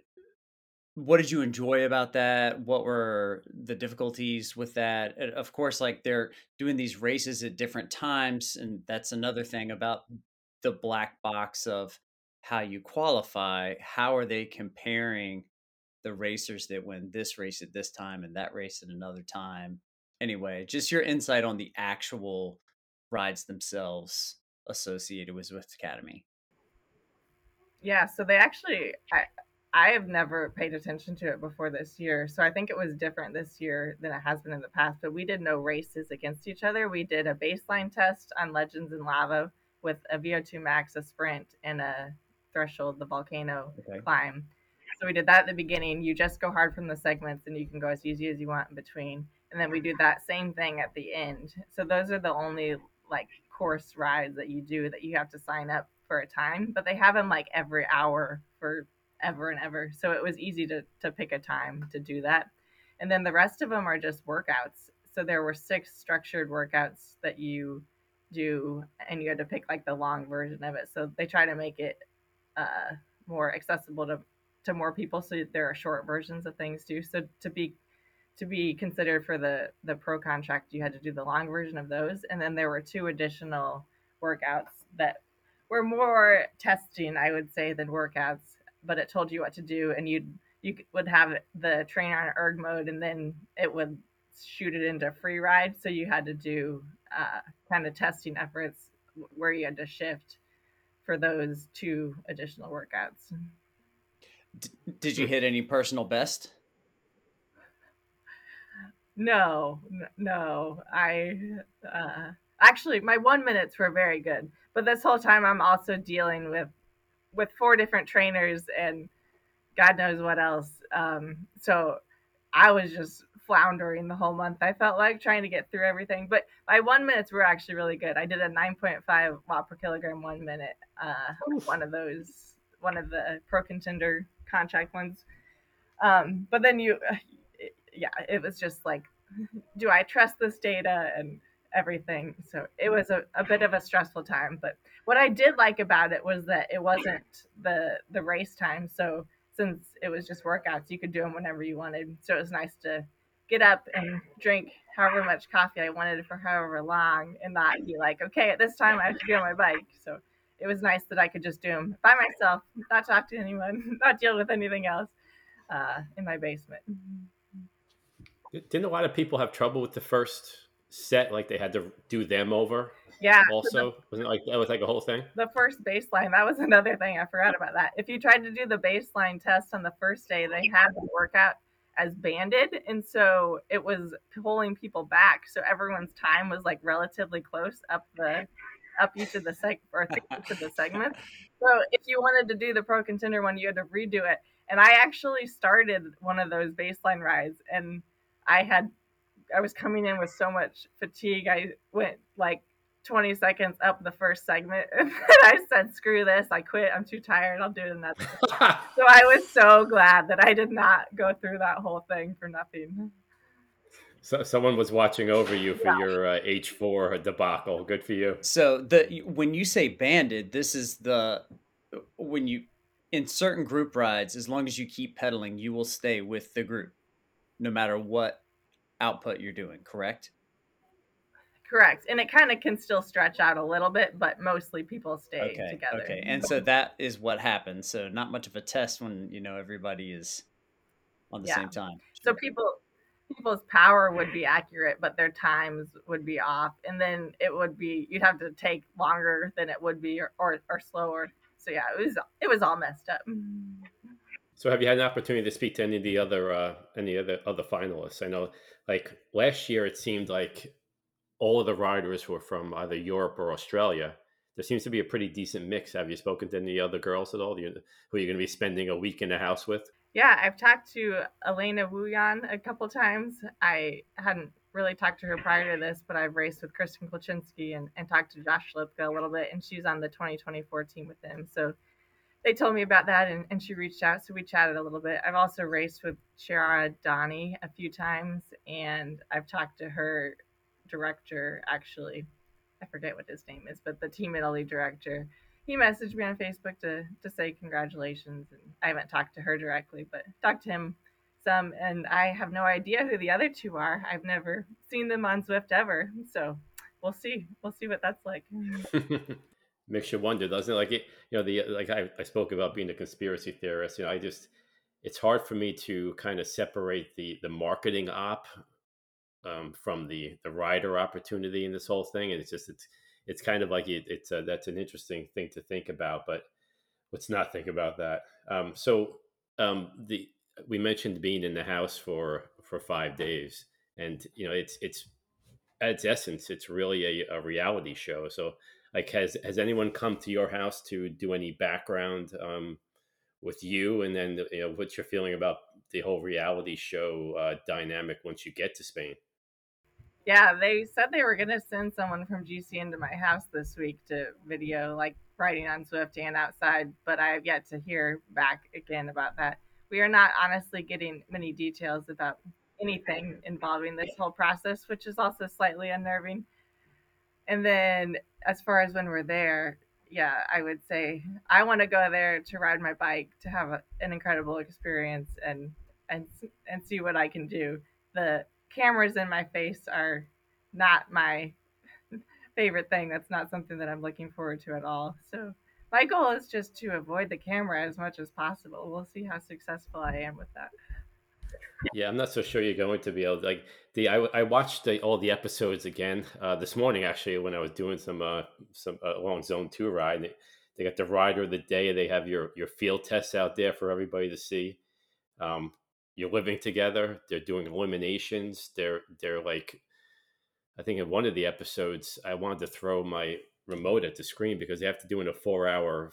what did you enjoy about that? What were the difficulties with that? Of course, like they're doing these races at different times, and that's another thing about the black box of how you qualify. How are they comparing? the racers that win this race at this time and that race at another time. Anyway, just your insight on the actual rides themselves associated with Zwift Academy. Yeah, so they actually I I have never paid attention to it before this year. So I think it was different this year than it has been in the past. But we did no races against each other. We did a baseline test on Legends and Lava with a VO2 max, a sprint, and a threshold, the volcano okay. climb. So we did that at the beginning. You just go hard from the segments and you can go as easy as you want in between. And then we do that same thing at the end. So those are the only like course rides that you do that you have to sign up for a time, but they have them like every hour for ever and ever. So it was easy to, to pick a time to do that. And then the rest of them are just workouts. So there were six structured workouts that you do, and you had to pick like the long version of it. So they try to make it uh, more accessible to to more people so there are short versions of things too so to be to be considered for the the pro contract you had to do the long version of those. And then there were two additional workouts that were more testing i would say than workouts but it told you what to do and you'd you would have the trainer on erg mode and then it would shoot it into free ride. So you had to do uh, kind of testing efforts where you had to shift for those two additional workouts. Did you hit any personal best? No, no. I uh, actually my one minutes were very good, but this whole time I'm also dealing with with four different trainers and God knows what else. Um, so I was just floundering the whole month. I felt like trying to get through everything, but my one minutes were actually really good. I did a 9.5 watt per kilogram one minute. Uh, one of those, one of the pro contender contract ones. Um, but then you, yeah, it was just like, do I trust this data and everything? So it was a, a bit of a stressful time. But what I did like about it was that it wasn't the the race time. So since it was just workouts, you could do them whenever you wanted. So it was nice to get up and drink however much coffee I wanted for however long and not be like, okay, at this time I have to be on my bike. So it was nice that I could just do them by myself, not talk to anyone, not deal with anything else uh, in my basement. Didn't a lot of people have trouble with the first set like they had to do them over? Yeah. Also, the, wasn't it like that was like a whole thing? The first baseline, that was another thing. I forgot about that. If you tried to do the baseline test on the first day, they had the workout as banded and so it was pulling people back so everyone's time was like relatively close up the up each of the seg or each of the segments so if you wanted to do the pro contender one you had to redo it and i actually started one of those baseline rides and i had i was coming in with so much fatigue i went like 20 seconds up the first segment and I said, screw this, I quit, I'm too tired, I'll do it another. so I was so glad that I did not go through that whole thing for nothing. So someone was watching over you for yeah. your uh, H4 debacle. Good for you. So the when you say banded, this is the when you in certain group rides, as long as you keep pedaling, you will stay with the group, no matter what output you're doing. Correct? Correct. And it kind of can still stretch out a little bit, but mostly people stay okay, together. Okay. And so that is what happens. So not much of a test when, you know, everybody is on the yeah. same time. So people people's power would be accurate, but their times would be off. And then it would be you'd have to take longer than it would be or, or, or slower. So yeah, it was it was all messed up. So have you had an opportunity to speak to any of the other uh any other other finalists? I know like last year it seemed like all of the riders were from either Europe or Australia. There seems to be a pretty decent mix. Have you spoken to any other girls at all? who are you going to be spending a week in the house with? Yeah, I've talked to Elena Wuyan a couple times. I hadn't really talked to her prior to this, but I've raced with Kristen Kulczynski and, and talked to Josh Lipka a little bit, and she's on the 2024 team with him. So they told me about that, and, and she reached out, so we chatted a little bit. I've also raced with Chiara Donnie a few times, and I've talked to her director actually. I forget what his name is but the team italy director he messaged me on facebook to to say congratulations and i haven't talked to her directly but talked to him some and i have no idea who the other two are. I've never seen them on Zwift ever so we'll see. We'll see what that's like makes you wonder doesn't it like it you know the like I, I spoke about being a conspiracy theorist you know i just it's hard for me to kind of separate the the marketing op um, from the the rider opportunity in this whole thing, and it's just it's it's kind of like it, it's a, that's an interesting thing to think about. But let's not think about that. Um, so um, the we mentioned being in the house for for five days, and you know it's it's at its essence, it's really a, a reality show. So like has has anyone come to your house to do any background um, with you and then you know what's your feeling about the whole reality show uh, dynamic once you get to spain yeah, they said they were gonna send someone from GC into my house this week to video like riding on Zwift and outside, but I have yet to hear back again about that. We are not honestly getting many details about anything involving this whole process, which is also slightly unnerving. And then as far as when we're there, yeah, I would say I want to go there to ride my bike to have a, an incredible experience and and and see what I can do. The cameras in my face are not my favorite thing. That's not something that I'm looking forward to at all. So my goal is just to avoid the camera as much as possible. We'll see how successful I am with that. Yeah, I'm not so sure you're going to be able to like the I, I watched the, all the episodes again uh, this morning actually when I was doing some uh, some uh, long zone two ride. They, they got the rider of the day. They have your your field tests out there for everybody to see. Um, you're living together. They're doing eliminations. They're they're like, I think in one of the episodes, I wanted to throw my remote at the screen because they have to do in a four hour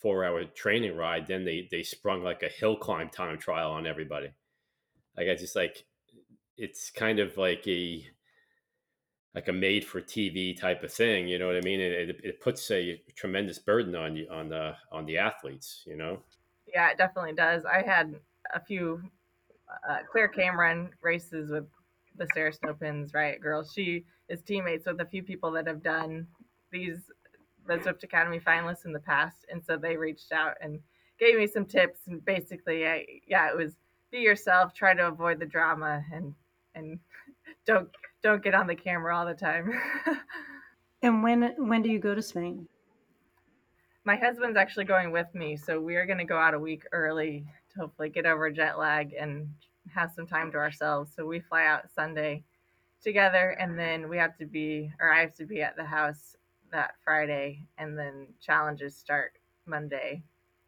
four hour training ride. Then they they sprung like a hill climb time trial on everybody. Like I just like, it's kind of like a like a made for TV type of thing. You know what I mean? And it, it puts a tremendous burden on you on the on the athletes. You know. Yeah, it definitely does. I had a few uh, Claire Cameron races with the Saris NoPinz Riot Girls. She is teammates with a few people that have done these the Zwift Academy finalists in the past, and so they reached out and gave me some tips. And basically, I, yeah, it was be yourself, try to avoid the drama, and and don't don't get on the camera all the time. and when when do you go to Spain? My husband's actually going with me, so we are going to go out a week early to hopefully get over jet lag and have some time to ourselves. So we fly out Sunday together, and then we have to be, or I have to be at the house that Friday, and then challenges start Monday.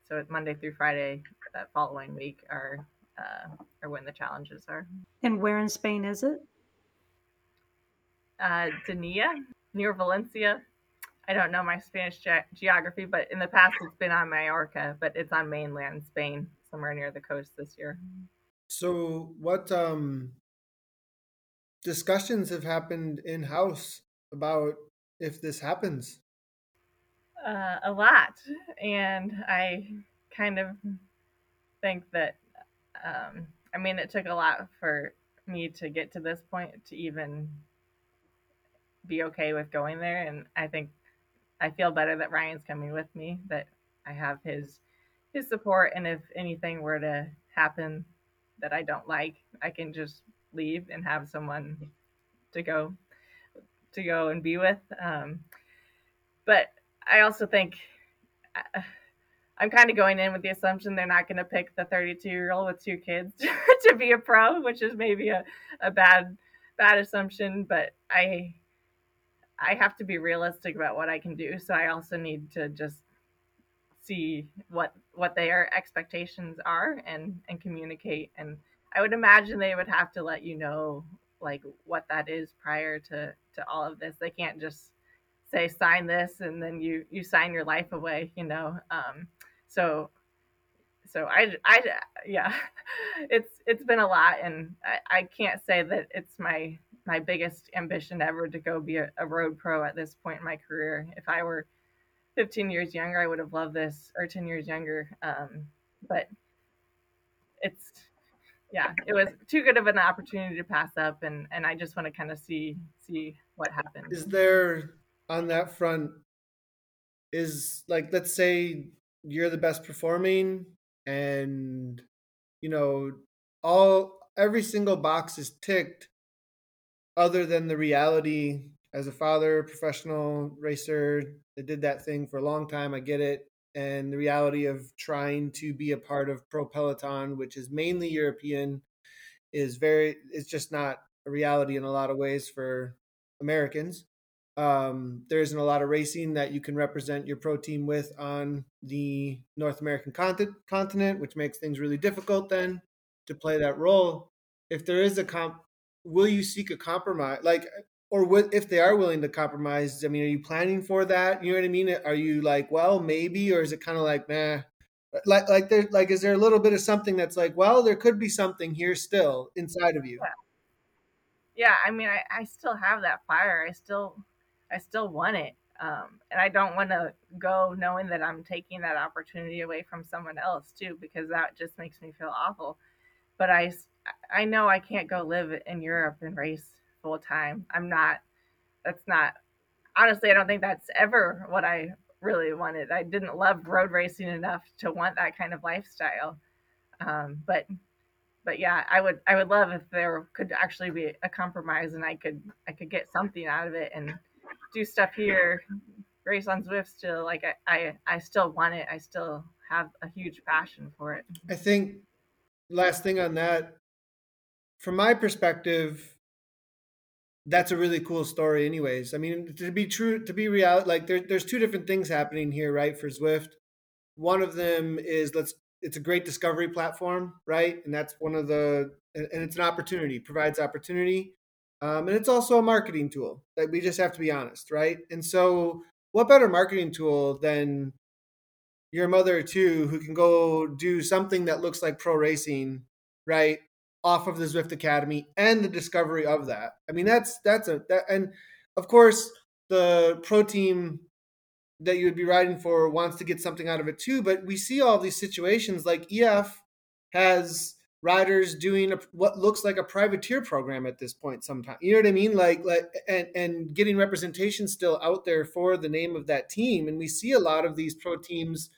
So it's Monday through Friday that following week are uh, are when the challenges are. And where in Spain is it? Uh, Denia, near Valencia. I don't know my Spanish ge- geography, but in the past it's been on Mallorca, but it's on mainland Spain, somewhere near the coast this year. So, what um, discussions have happened in house about if this happens? Uh, a lot, and I kind of think that um, I mean it took a lot for me to get to this point to even be okay with going there, and I think I feel better that Ryan's coming with me, that I have his his support, and if anything were to happen that I don't like, I can just leave and have someone to go to go and be with. Um, but I also think uh, I'm kind of going in with the assumption they're not going to pick the 32 year old with two kids to be a pro, which is maybe a, a bad bad assumption. But I I have to be realistic about what I can do. So I also need to just see what what their expectations are and and communicate and I would imagine they would have to let you know like what that is prior to to all of this. They can't just say sign this and then you you sign your life away, you know. Um, so so I I yeah, it's it's been a lot, and I, I can't say that it's my my biggest ambition ever to go be a, a road pro at this point in my career. If I were 15 years younger, I would have loved this, or 10 years younger. Um, but it's yeah, it was too good of an opportunity to pass up, and and I just want to kind of see see what happens. Is there on that front? Is like let's say you're the best performing, and you know all every single box is ticked, other than the reality as a father, professional racer that did that thing for a long time. I get it and the reality of trying to be a part of Pro Peloton, which is mainly European, is very it's just not a reality in a lot of ways for Americans. Um, there isn't a lot of racing that you can represent your pro team with on the North American continent, which makes things really difficult then to play that role. If there is a comp, will you seek a compromise? Like or if they are willing to compromise? I mean, are you planning for that? You know what I mean? Are you like, well, maybe, or is it kind of like, nah? Like, like there, like, is there a little bit of something that's like, well, there could be something here still inside of you? Yeah, yeah I mean, I, I still have that fire. I still, I still want it, um, and I don't want to go knowing that I'm taking that opportunity away from someone else too, because that just makes me feel awful. But I, I know I can't go live in Europe and race full time. I'm not, that's not, honestly, I don't think that's ever what I really wanted. I didn't love road racing enough to want that kind of lifestyle. Um, but, but yeah, I would, I would love if there could actually be a compromise and I could, I could get something out of it and do stuff here, race on Zwift still. Like I, I, I still want it. I still have a huge passion for it. I think last thing on that, from my perspective, that's a really cool story anyways i mean to be true to be real like there, there's two different things happening here right for zwift one of them is let's it's a great discovery platform right and that's one of the and it's an opportunity provides opportunity um, and it's also a marketing tool that we just have to be honest right and so what better marketing tool than your mother too who can go do something that looks like pro racing right off of the Zwift Academy and the discovery of that. I mean, that's that's a that, and of course the pro team that you would be riding for wants to get something out of it too. But we see all these situations like EF has riders doing a, what looks like a privateer program at this point sometimes you know what i mean like like and and getting representation still out there for the name of that team and we see a lot of these pro teams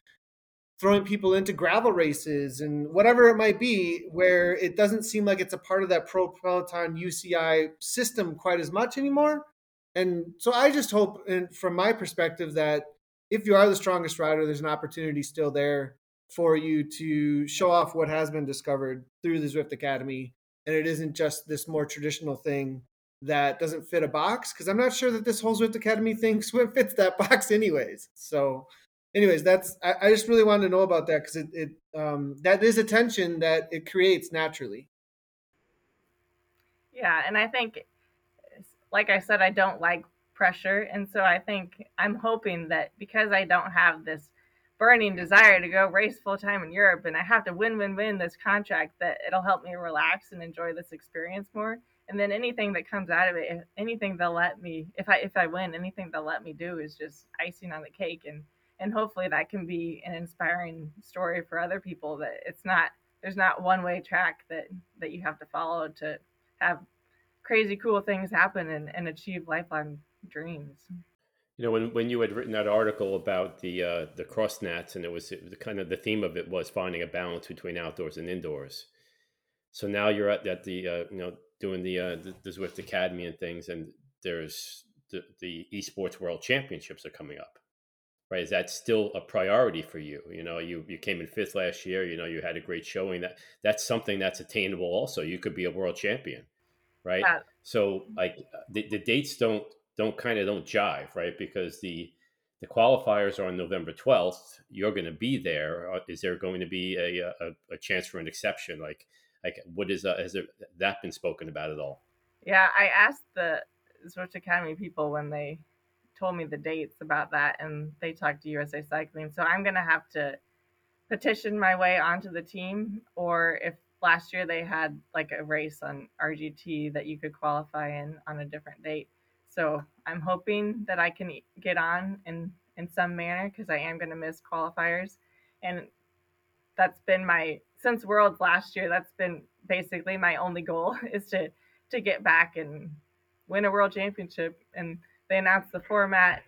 throwing people into gravel races and whatever it might be, where it doesn't seem like it's a part of that Pro Peloton UCI system quite as much anymore. And so I just hope, and from my perspective, that if you are the strongest rider, there's an opportunity still there for you to show off what has been discovered through the Zwift Academy. And it isn't just this more traditional thing that doesn't fit a box because I'm not sure that this whole Zwift Academy thing fits that box anyways. So, anyways, that's I, I just really wanted to know about that because it, it um, that is a tension that it creates naturally. Yeah, and I think, like I said, I don't like pressure, and so I think I'm hoping that because I don't have this burning desire to go race full time in Europe and I have to win, win, win this contract, that it'll help me relax and enjoy this experience more. And then anything that comes out of it anything they'll let me if i if i win anything they'll let me do is just icing on the cake. And and hopefully that can be an inspiring story for other people that it's not there's not one way track that that you have to follow to have crazy cool things happen and, and achieve lifelong dreams you know when, when you had written that article about the uh, the cross nats and it was, it was kind of the theme of it was finding a balance between outdoors and indoors so now you're at, at the uh, you know doing the, uh, the, the Zwift Academy and things, and there's the, the esports world championships are coming up, right? Is that still a priority for you? You know, you you came in fifth last year. You know, you had a great showing. That that's something that's attainable. Also, you could be a world champion, right? Yeah. So like the, the dates don't don't kind of don't jive, right? Because the the qualifiers are on November 12th. You're going to be there. Uh, there going to be a, a, a chance for an exception? Like like, what is uh, has there, that been spoken about at all? Yeah, I asked the Zwift Academy people when they told me the dates about that, and they talked to USA Cycling. So I'm gonna have to petition my way onto the team, or if last year they had like a race on RGT that you could qualify in on a different date. So I'm hoping that I can get on in in some manner because I am going to miss qualifiers, and that's been my since Worlds last year. That's been basically my only goal is to to get back and win a world championship. And they announced the format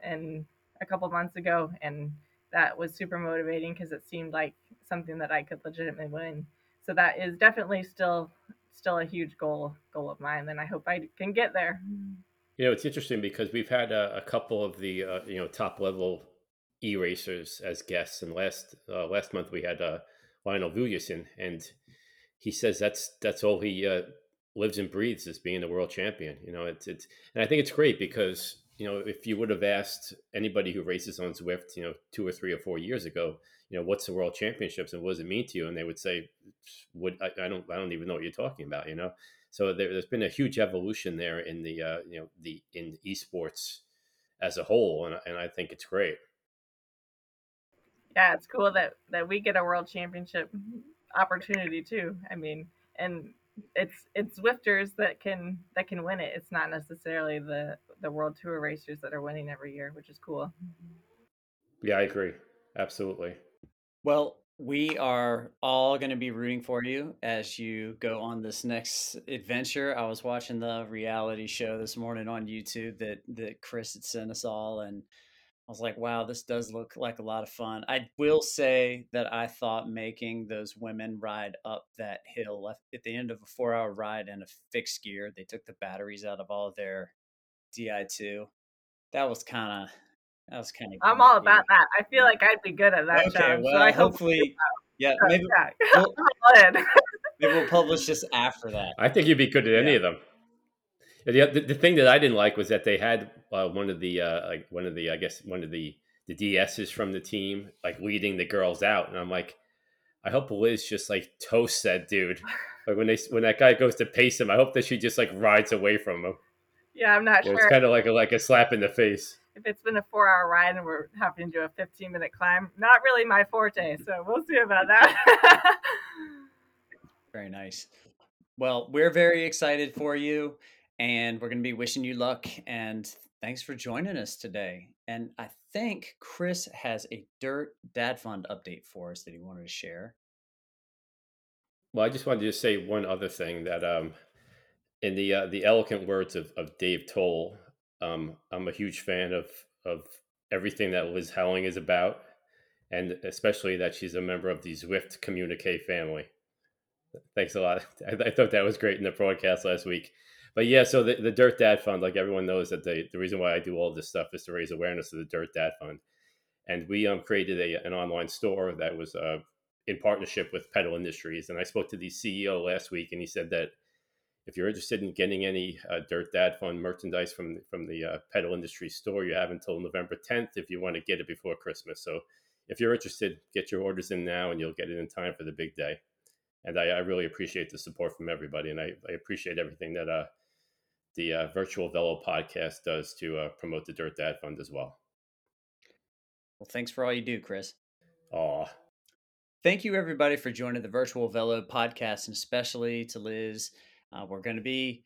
and a couple months ago, and that was super motivating because it seemed like something that I could legitimately win. So that is definitely still still a huge goal goal of mine, and I hope I can get there. You know, it's interesting because we've had a, a couple of the uh, you know top level e racers as guests, and last uh, last month we had uh, Lionel Vujasin, and he says that's that's all he uh, lives and breathes is being a world champion. You know, it's it's, and I think it's great because you know if you would have asked anybody who races on Zwift, you know, two or three or four years ago, you know, what's the world championships and what does it mean to you, and they would say, "What I, I don't I don't even know what you're talking about," you know. So there, has been a huge evolution there in the uh, you know the in esports as a whole, and, and I think it's great yeah, it's cool that that we get a world championship opportunity too. I mean, and it's it's Zwifters that can that can win it. It's not necessarily the the world tour racers that are winning every year, which is cool. Yeah, I agree. Absolutely. Well, we are all going to be rooting for you as you go on this next adventure. I was watching the reality show this morning on YouTube that that Chris had sent us all, and I was like, wow, this does look like a lot of fun. I will say that I thought making those women ride up that hill at the end of a four hour ride in a fixed gear, they took the batteries out of all their Di2. That was kind of, that was kind of. I'm all about that. I feel like I'd be good at that. Okay, job, well, so hopefully, yeah, maybe, we'll, maybe we'll publish just after that. I think you'd be good at any yeah. of them. The, the, the thing that I didn't like was that they had uh, one of the uh, like one of the I guess one of the the DSs from the team like leading the girls out, and I'm like, I hope Liz just like toasts that dude. Like when they when that guy goes to pace him, I hope that she just like rides away from him. Yeah, I'm not sure. It's kind of like a like a slap in the face. If it's been a four hour ride and we're having to do a 15 minute climb, not really my forte. So we'll see about that. very nice. Well, we're very excited for you and we're going to be wishing you luck and thanks for joining us today. And I think Chris has a Dirt Dad Fund update for us that he wanted to share. Well, I just wanted to just say one other thing that, um, in the uh, the eloquent words of, of Dave Toll, um, I'm a huge fan of of everything that Liz Helling is about, and especially that she's a member of the Zwift Communique family. Thanks a lot. I, I thought that was great in the broadcast last week but yeah, so the, the Dirt Dad Fund, like everyone knows that the, the reason why I do all this stuff is to raise awareness of the Dirt Dad Fund. And we um, created a, an online store that was uh, in partnership with Pedal Industries. And I spoke to the CEO last week, and he said that if you're interested in getting any uh, Dirt Dad Fund merchandise from from the uh, pedal industry store, you have until November 10th if you want to get it before Christmas. So if you're interested, get your orders in now, and you'll get it in time for the big day. And I, I really appreciate the support from everybody, and I, I appreciate everything that uh, the uh, Virtual Velo podcast does to uh, promote the Dirt Dad Fund as well. Well, thanks for all you do, Chris. Aw. Thank you, everybody, for joining the Virtual Velo podcast, and especially to Liz. Uh, we're going to be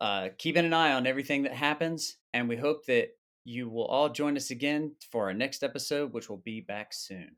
uh, keeping an eye on everything that happens, and we hope that you will all join us again for our next episode, which will be back soon.